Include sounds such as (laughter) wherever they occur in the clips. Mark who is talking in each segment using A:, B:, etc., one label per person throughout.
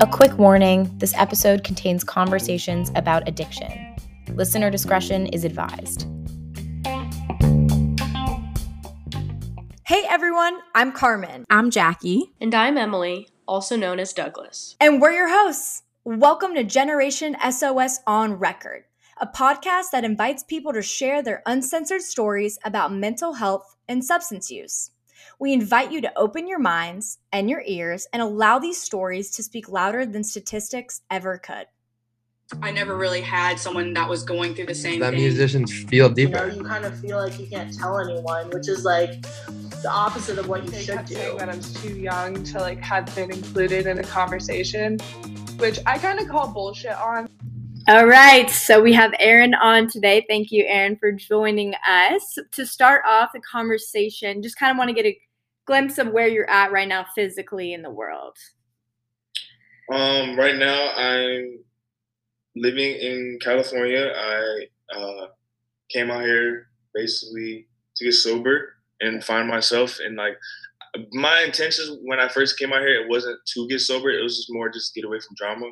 A: A quick warning this episode contains conversations about addiction. Listener discretion is advised.
B: Hey everyone, I'm Carmen.
C: I'm Jackie.
D: And I'm Emily, also known as Douglas.
B: And we're your hosts. Welcome to Generation SOS On Record, a podcast that invites people to share their uncensored stories about mental health and substance use. We invite you to open your minds and your ears and allow these stories to speak louder than statistics ever could.
E: I never really had someone that was going through the same
F: that
E: thing.
F: musicians feel deeper.
G: You know, you kind of feel like you can't tell anyone, which is like the opposite of what you
H: they
G: should
H: kept
G: do.
H: saying that I'm too young to like have been included in a conversation, which I kind of call bullshit on.
C: All right, so we have Aaron on today. Thank you, Aaron, for joining us. To start off the conversation, just kind of want to get a glimpse of where you're at right now physically in the world.
I: Um, right now I'm living in California. I uh, came out here basically to get sober and find myself. And like my intentions when I first came out here, it wasn't to get sober. It was just more just get away from drama.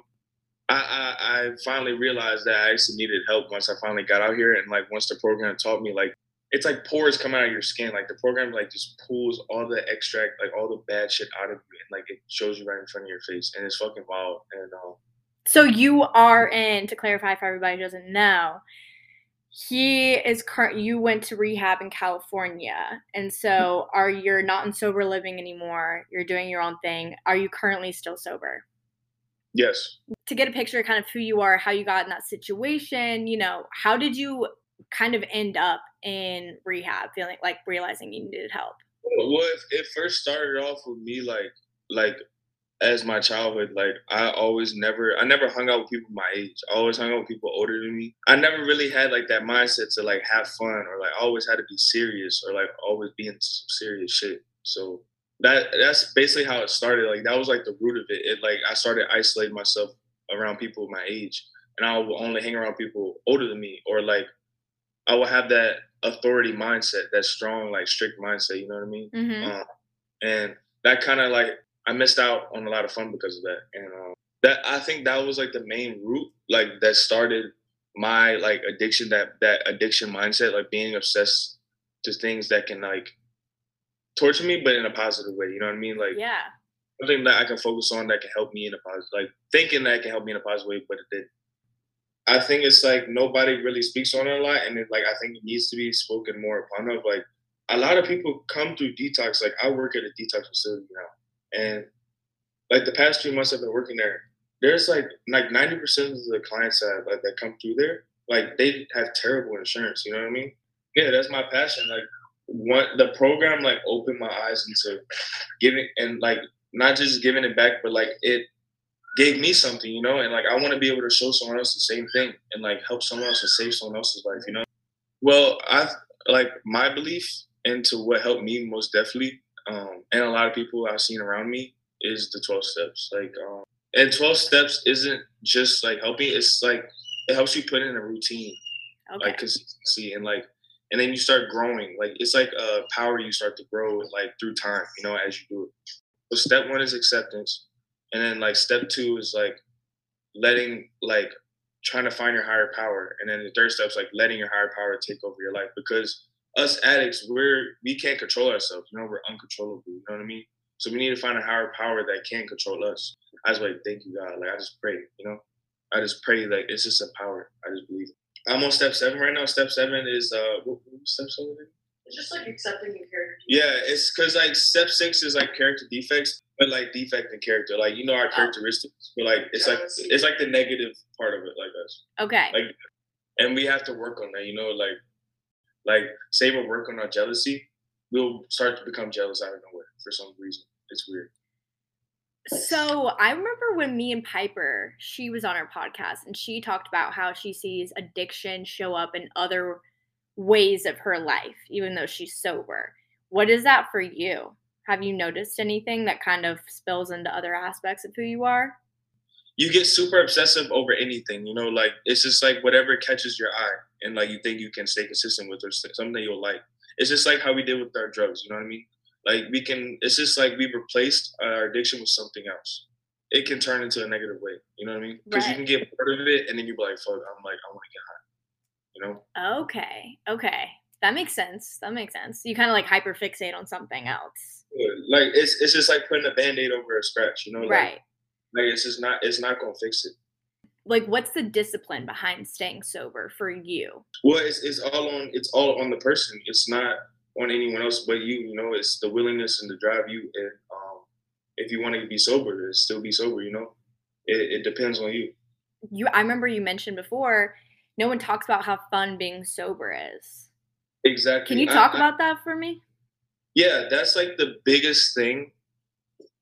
I: I, I, I finally realized that I actually needed help once I finally got out here. And like once the program taught me, like it's like pores coming out of your skin. Like the program like just pulls all the extract, like all the bad shit out of you, and like it shows you right in front of your face, and it's fucking wild. And um,
C: So you are in, to clarify for everybody who doesn't know, he is current. You went to rehab in California, and so are you're not in sober living anymore. You're doing your own thing. Are you currently still sober?
I: yes,
C: to get a picture of kind of who you are, how you got in that situation, you know, how did you kind of end up in rehab, feeling like realizing you needed help?
I: Well, it, it first started off with me like like as my childhood. Like I always never I never hung out with people my age. I always hung out with people older than me. I never really had like that mindset to like have fun or like always had to be serious or like always be in some serious shit. So that that's basically how it started. Like that was like the root of it. It like I started isolating myself around people my age, and I would only hang around people older than me or like I would have that authority mindset, that strong, like strict mindset. You know what I mean?
C: Mm-hmm.
I: Um, and that kind of like I missed out on a lot of fun because of that. And um, that I think that was like the main root, like that started my like addiction, that that addiction mindset, like being obsessed to things that can like torture me, but in a positive way. You know what I mean? Like
C: Yeah.
I: something that I can focus on that can help me in a positive, like thinking that can help me in a positive way, but it did. I think it's like nobody really speaks on it a lot, and it, like I think it needs to be spoken more upon of. Like a lot of people come through detox. Like I work at a detox facility now, and like the past few months I've been working there, there's like like ninety percent of the clients that like that come through there, like they have terrible insurance. You know what I mean? Yeah, that's my passion. Like what the program like opened my eyes into giving and like not just giving it back, but like it gave me something, you know, and like I want to be able to show someone else the same thing and like help someone else and save someone else's life, you know. Well, I like my belief into what helped me most definitely, um, and a lot of people I've seen around me is the twelve steps. Like, um, and twelve steps isn't just like helping; it's like it helps you put in a routine,
C: Okay.
I: like consistency, and like, and then you start growing. Like it's like a power you start to grow like through time, you know, as you do it. So step one is acceptance and then like step two is like letting like trying to find your higher power. And then the third step is like letting your higher power take over your life. Because us addicts we're we can't control ourselves. You know we're uncontrollable. You know what i mean? So we need to find a higher power that can control us. I was like thank you god. Like i just pray you know? I just pray like it's just a power. I just believe i'm on step seven right now. Step seven is uh what, what step seven again?
G: It's just like accepting your character.
I: Yeah, it's because like step six is like character defects, but like defect in character. Like you know our characteristics, but like it's like it's like the negative part of it, like us.
C: Okay.
I: Like, and we have to work on that. You know, like like say we're working on our jealousy, we'll start to become jealous out of nowhere for some reason. It's weird.
C: So I remember when me and Piper, she was on our podcast and she talked about how she sees addiction show up in other ways of her life, even though she's sober. What is that for you? Have you noticed anything that kind of spills into other aspects of who you are?
I: You get super obsessive over anything, you know, like it's just like whatever catches your eye and like you think you can stay consistent with or something you'll like. It's just like how we did with our drugs, you know what I mean? Like we can, it's just like we replaced our addiction with something else. it can turn into a negative way. You know what I mean? Because you can get bored of it and then you be like, fuck, I'm like, I want to get high. You know?
C: Okay. Okay. That makes sense. That makes sense. You kind of like hyper fixate on something else.
I: Yeah, Like it's it's just like putting a band-aid over a scratch, you know? Like,
C: Right.
I: Like it's just not it's not gonna fix it.
C: Like what's the discipline behind staying sober for you?
I: Well, it's it's all on it's all on the person. It's not on anyone else but you. You know, it's the willingness and the drive you. And um, if you want to be sober, to still be sober. You know, it, it depends on you.
C: You I remember you mentioned before no one talks about how fun being sober is.
I: Exactly.
C: Can you talk
I: I-
C: about that for me?
I: Yeah, that's like the biggest thing.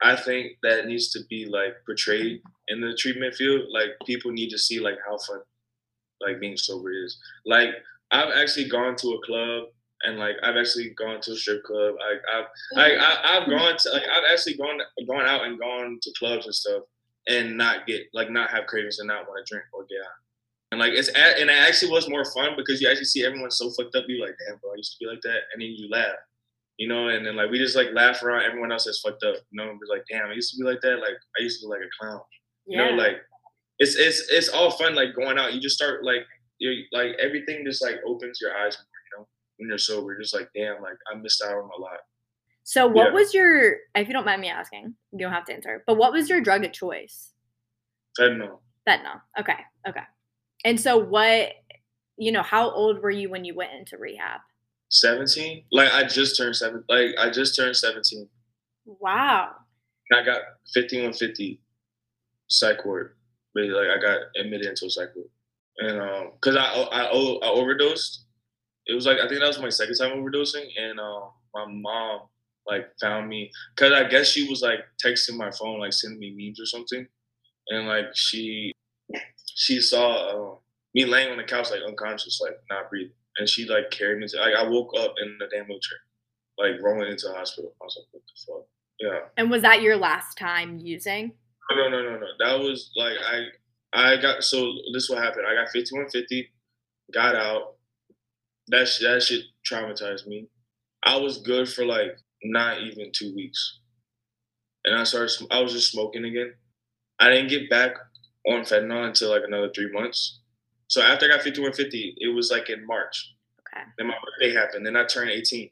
I: I think that needs to be like portrayed in the treatment field. Like people need to see like how fun like being sober is. Like I've actually gone to a club and like I've actually gone to a strip club. Like I've like I, I've gone to like I've actually gone gone out and gone to clubs and stuff and not get like not have cravings and not want to drink or get high. And like it's and it actually was more fun because you actually see everyone so fucked up. You like, damn, bro, I used to be like that, and then you laugh, you know. And then like we just like laugh around everyone else that's fucked up, you know. And we're like, damn, I used to be like that. Like I used to be like a clown, you know. Like it's it's it's all fun. Like going out, you just start like you like everything just like opens your eyes more, you know. When you're sober, just like damn, like I missed out on a lot.
C: So what
I: Yeah.
C: was your if you don't mind me asking, you don't have to answer. But what was your drug of choice?
I: Fentanyl.
C: Fentanyl. Okay. Okay. And so what you know, how old were you when you went into rehab?
I: 17 like i just turned seven like i just turned 17
C: Wow.
I: i got 5150 psych ward. But like i got admitted into a psych ward. And um because I, I i i overdosed. It was like i think that was my second time overdosing. And um my mom like found me because i guess she was like texting my phone like sending me memes or something. And like she she saw uh, me laying on the couch like unconscious like not breathing and she like carried me to like I woke up in the damn wheelchair, like rolling into the hospital. I was like, what the fuck? Yeah.
C: And was that your last time using?
I: No, no, no, no, no. That was like I I got so this is what happened. I got 5150, got out. That sh- that shit traumatized me. I was good for like not even two weeks, and I started. sm- I was just smoking again. I didn't get back on fentanyl until like another three months. So after I got 5150, it was like in March.
C: Okay.
I: Then my birthday happened. Then I turned 18.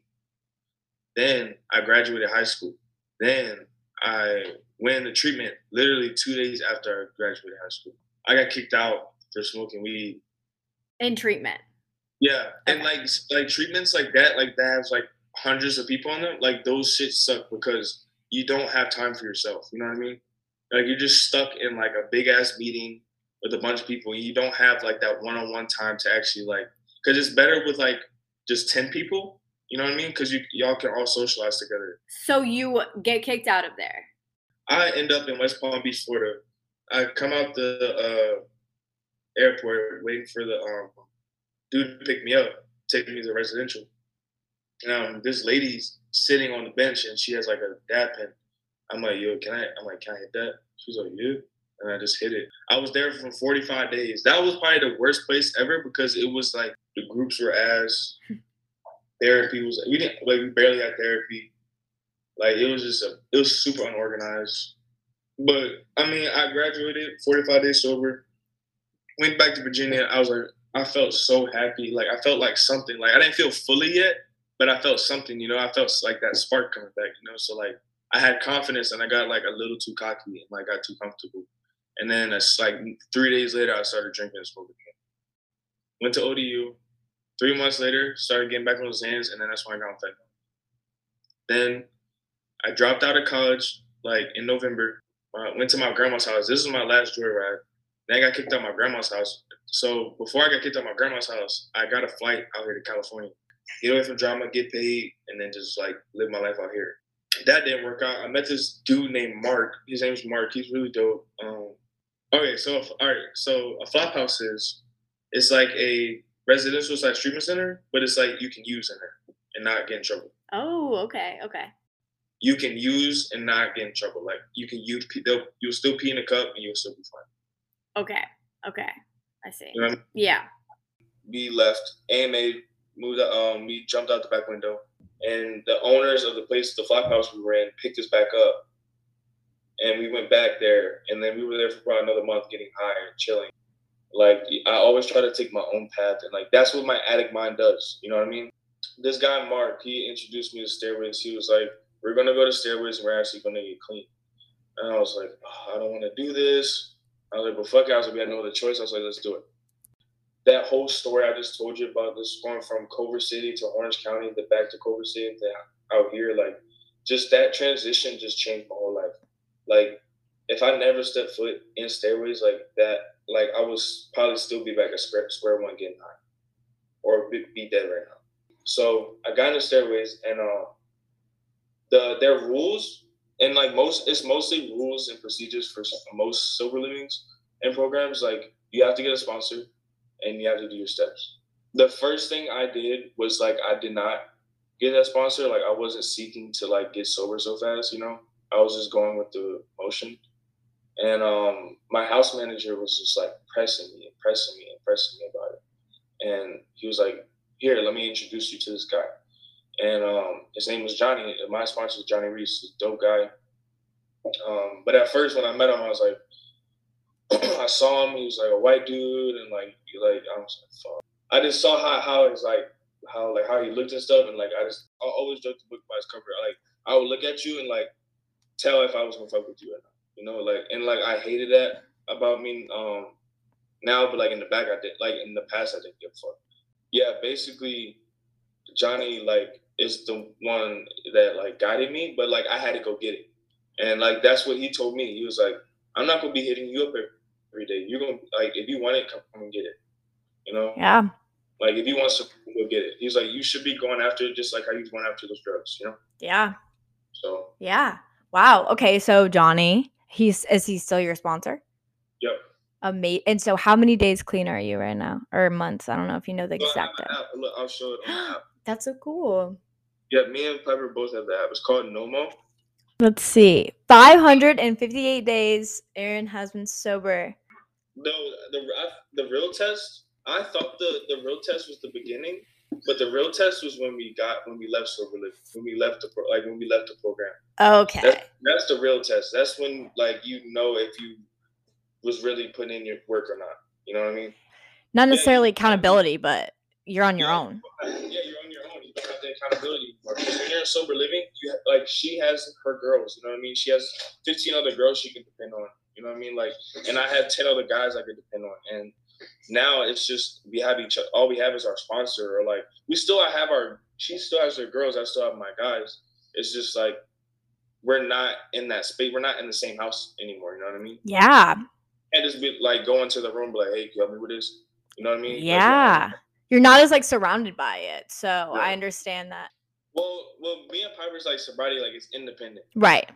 I: Then I graduated high school. Then I went into treatment literally two days after I graduated high school. I got kicked out for smoking weed.
C: In treatment.
I: Yeah, and like like treatments like that, like that has like hundreds of people on them. Like those shit suck because you don't have time for yourself. You know what I mean? Like you're just stuck in like a big ass meeting with a bunch of people. And you don't have like that one on one time to actually like because it's better with like just ten people. You know what I mean? Because you y'all can all socialize together.
C: So you get kicked out of there.
I: I end up in West Palm Beach, Florida. I come out the uh, airport waiting for the um, dude to pick me up, take me to residential. And um, this lady's sitting on the bench and she has like a dab pen. I'm like, yo, can I? I'm like, can I hit that? She's like, yeah. And I just hit it. I was there for 45 days. That was probably the worst place ever because it was like the groups were ass. (laughs) Therapy was we didn't like we barely had therapy. Like it was just a it was super unorganized. But I mean, I graduated 45 days sober. Went back to Virginia. I was like, I felt so happy. Like I felt like something. Like I didn't feel fully yet, but I felt something. You know, I felt like that spark coming back. You know, so like I had confidence, and I got like a little too cocky, and like got too comfortable. And then it's like three days later, I started drinking and smoking again. Went to ODU. Three months later, started getting back on those hands, and then that's when I got on fentanyl. Then I dropped out of college like in November. Uh, went to my grandma's house. This was my last joyride. Then I got kicked out of my grandma's house. So before I got kicked out of my grandma's house, I got a flight out here to California. Get away from drama, get paid, and then just like live my life out here. That didn't work out. I met this dude named Mark. His name's Mark. He's really dope. Um, okay, so all right, so a flop house is it's like a residential slash treatment center, but it's like you can use in there and not get in trouble
C: Oh, okay, okay.
I: you can use and not get in trouble. Like you can use, they'll, you'll still pee in a cup and you'll still be fine.
C: Okay. Okay. I see.
I: You know what I mean?
C: Yeah.
I: We left. AMA moved. out- Um, we jumped out the back window, and the owners of the place, the flop house we were in, picked us back up. and we went back there, and then we were there for probably another month, getting high and chilling. Like I always try to take my own path, and like that's what my addict mind does. You know what I mean? This guy Mark, he introduced me to stairways. He was like, "We're gonna go to stairways, and we're actually gonna get clean." And I was like, oh, "I don't want to do this." I was like, "But fuck it." I was like, "We had no other choice." I was like, "Let's do it." That whole story I just told you about this going from Culver City to Orange County, then back to Culver City, then out here, like just that transition just changed my whole life. Like if I never stepped foot in stairways like that, like I would probably still be back at square, square one getting high, or be, be dead right now. So I got in the stairways, and uh, the their rules and like most, it's mostly rules and procedures for most sober livings and programs. Like you have to get a sponsor, and you have to do your steps. The first thing I did was like I did not get that sponsor. Like I wasn't seeking to like get sober so fast, you know. I was just going with the motion. And um, my house manager was just like pressing me and pressing me and pressing me about it. And he was like, "Here, let me introduce you to this guy." And um, his name was Johnny. My sponsor is Johnny Reese, a dope guy. Um, but at first, when I met him, I was like, (clears throat) I saw him. He was like a white dude, and like, like I was like, fuck. I just saw how how it's like how like how he looked and stuff, and like I just I always judge the book by its cover. Like I would look at you and like tell if I was gonna fuck with you or not. You know, like and like I hated that about me um now, but like in the back I did like in the past I didn't give a fuck. Yeah, basically Johnny like is the one that like guided me, but like I had to go get it. And like that's what he told me. He was like, I'm not gonna be hitting you up every day. You're gonna like if you want it, come, come and get it. You know?
B: Yeah.
I: Like if he wants to go get it. He's like, you should be going after it just like how you going after those drugs, you know?
B: Yeah.
I: So
B: Yeah. Wow. Okay. So Johnny, he's is he still your sponsor?
I: Yep.
B: Amazing. And so, how many days clean are you right now, or months? I don't know if you know the
I: So I have
B: exact.
I: app. Look, I'll show it on. (gasps)
B: That's so cool.
I: Yeah, me and Piper both have the app. It's called Nomo.
B: Let's see. 558 days. Aaron has been sober.
I: No, the the real test. I thought the the real test was the beginning, but the real test was when we got when we left sober living, when we left the pro, like when we left the program.
B: Okay.
I: That's, that's the real test. That's when like you know if you was really putting in your work or not. You know what I mean?
B: Not necessarily accountability, but you're on your
I: Yeah.
B: own.
I: Yeah, you're on your own. You don't have the accountability anymore. When you're in sober living, you have, like she has her girls. You know what I mean? She has 15 other girls she can depend on. You know what I mean? Like, and I had 10 other guys I could depend on. And now it's just we have each other. All we have is our sponsor, or like we still have our. She still has her girls. I still have my guys. It's just like we're not in that space. We're not in the same house anymore. You know what I mean?
B: Yeah.
I: And just be like going to the room, be like, hey, can you help me with this? You know what I mean? Like,
B: Yeah. You're not as like surrounded by it. So
I: Yeah.
B: I understand that.
I: Well, well, me and Piper's like sobriety, like it's independent.
B: Right.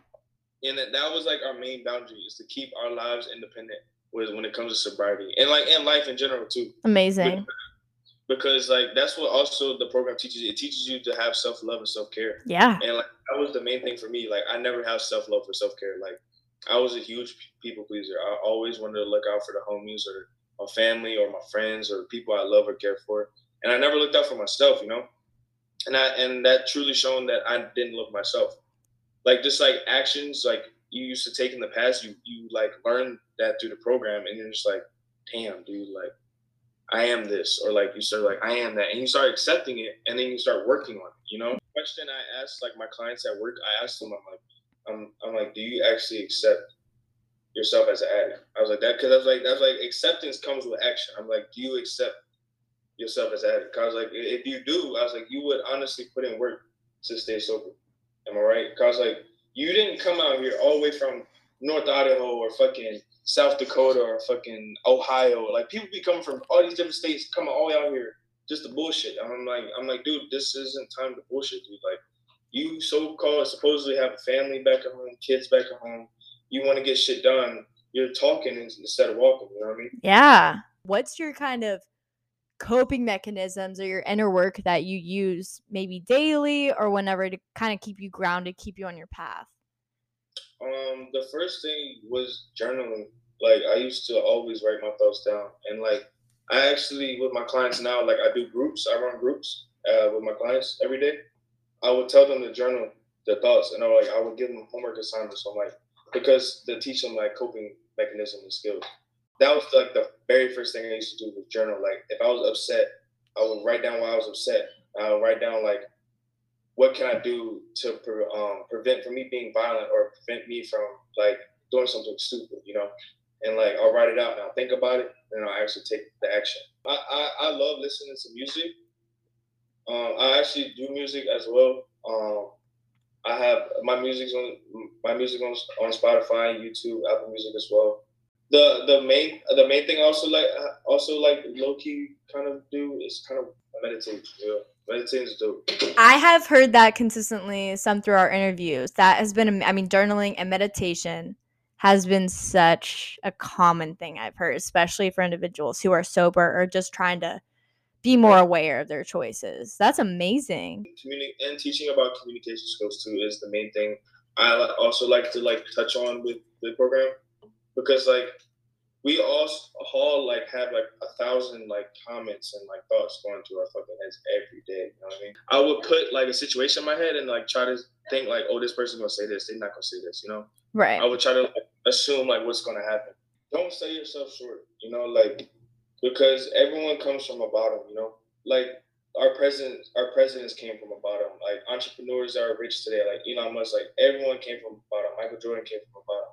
I: and that, that was like our main boundary is to keep our lives independent with when it comes to sobriety and like in life in general too.
B: Amazing.
I: because like that's what also the program teaches you. It teaches you to have self-love and self-care.
B: Yeah.
I: and like that was the main thing for me. Like i never have self-love or self-care. Like i was a huge people pleaser. I always wanted to look out for the homies or my family or my friends or people i love or care for. And i never looked out for myself you know? And i and that truly shown that i didn't love myself. Like just like actions like you used to take in the past you you like learn that through the program and you're just like damn dude like i am this or like you start like i am that and you start accepting it and then you start working on it you know? Question i asked like my clients at work i asked them i'm like i'm, I'm like do you actually accept yourself as an addict? I was like that because i was like that's like acceptance comes with action. I'm like do you accept yourself as an addict? I was like if you do i was like you would honestly put in work to stay sober. Am I right? Cause like you didn't come out here all the way from North Idaho or fucking South Dakota or fucking Ohio. Like people be coming from all these different states, coming all the way out here just to bullshit. And I'm like, I'm like, dude, this isn't time to bullshit, dude. Like you so called supposedly have a family back at home, kids back at home. You want to get shit done. You're talking instead of walking. You know what I mean?
B: Yeah. What's your kind of coping mechanisms or your inner work that you use maybe daily or whenever to kind of keep you grounded, keep you on your path?
I: Um, the first thing was journaling. Like I used to always write my thoughts down, and like I actually with my clients now, like I do groups. I run groups uh, with my clients every day. I would tell them to journal their thoughts, and I like I would give them homework assignments. So I'm like, because to teach them like coping mechanisms and skills. That was like the very first thing I used to do with journal. Like if I was upset, I would write down why I was upset. I would write down like what can I do to pre- um, prevent from me being violent or prevent me from like doing something stupid, you know? And like I'll write it out and I'll think about it and I'll actually take the action. I, I, I love listening to music. Um, I actually do music as well. Um, I have my music's on my music on, on Spotify, YouTube, Apple Music as well. The the main the main thing I also like also like low key kind of do is kind of meditate. Yeah, meditating is dope.
C: I have heard that consistently, some through our interviews. That has been, I mean, journaling and meditation has been such a common thing I've heard, especially for individuals who are sober or just trying to be more aware of their choices. That's amazing.
I: Communi- and teaching about communication skills too is the main thing. I also like to like touch on with the program because like we all all like have like a thousand like comments and like thoughts going through our fucking heads every day. You know what I mean? I would put like a situation in my head and like try to think like, oh, this person's gonna say this. They're not gonna say this. You know?
C: Right.
I: I would try to like, assume like what's gonna happen. Don't sell yourself short. You know, like because everyone comes from a bottom. You know, like our president, our presidents came from a bottom. Like entrepreneurs that are rich today, like Elon Musk, like everyone came from a bottom. Michael Jordan came from a bottom.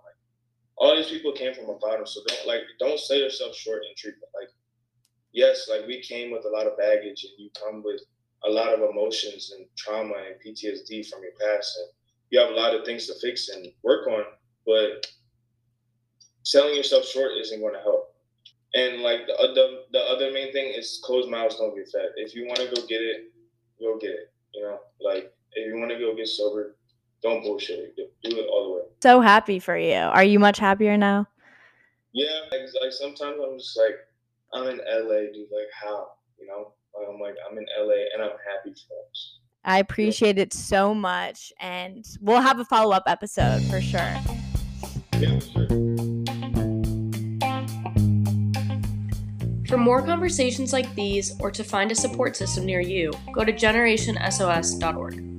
I: All these people came from a bottom. So don't like don't sell yourself short in treatment. Like yes, like we came with a lot of baggage, and you come with a lot of emotions and trauma and PTSD from your past, and you have a lot of things to fix and work on. But selling yourself short isn't going to help. And like the, the the other main thing is closed mouths don't get fed. If you want to go get it, go get it. You know, like if you want to go get sober, don't bullshit. Do it all the way.
C: So happy for you. Are you much happier now?
I: Yeah, like, like sometimes I'm just like, I'm in LA, dude. Like how? You know, like, I'm like I'm in LA and I'm happy for us.
C: I appreciate it so much, and we'll have a follow up episode for sure.
I: Yeah, for sure.
D: For more conversations like these or to find a support system near you, go to generationsos.org.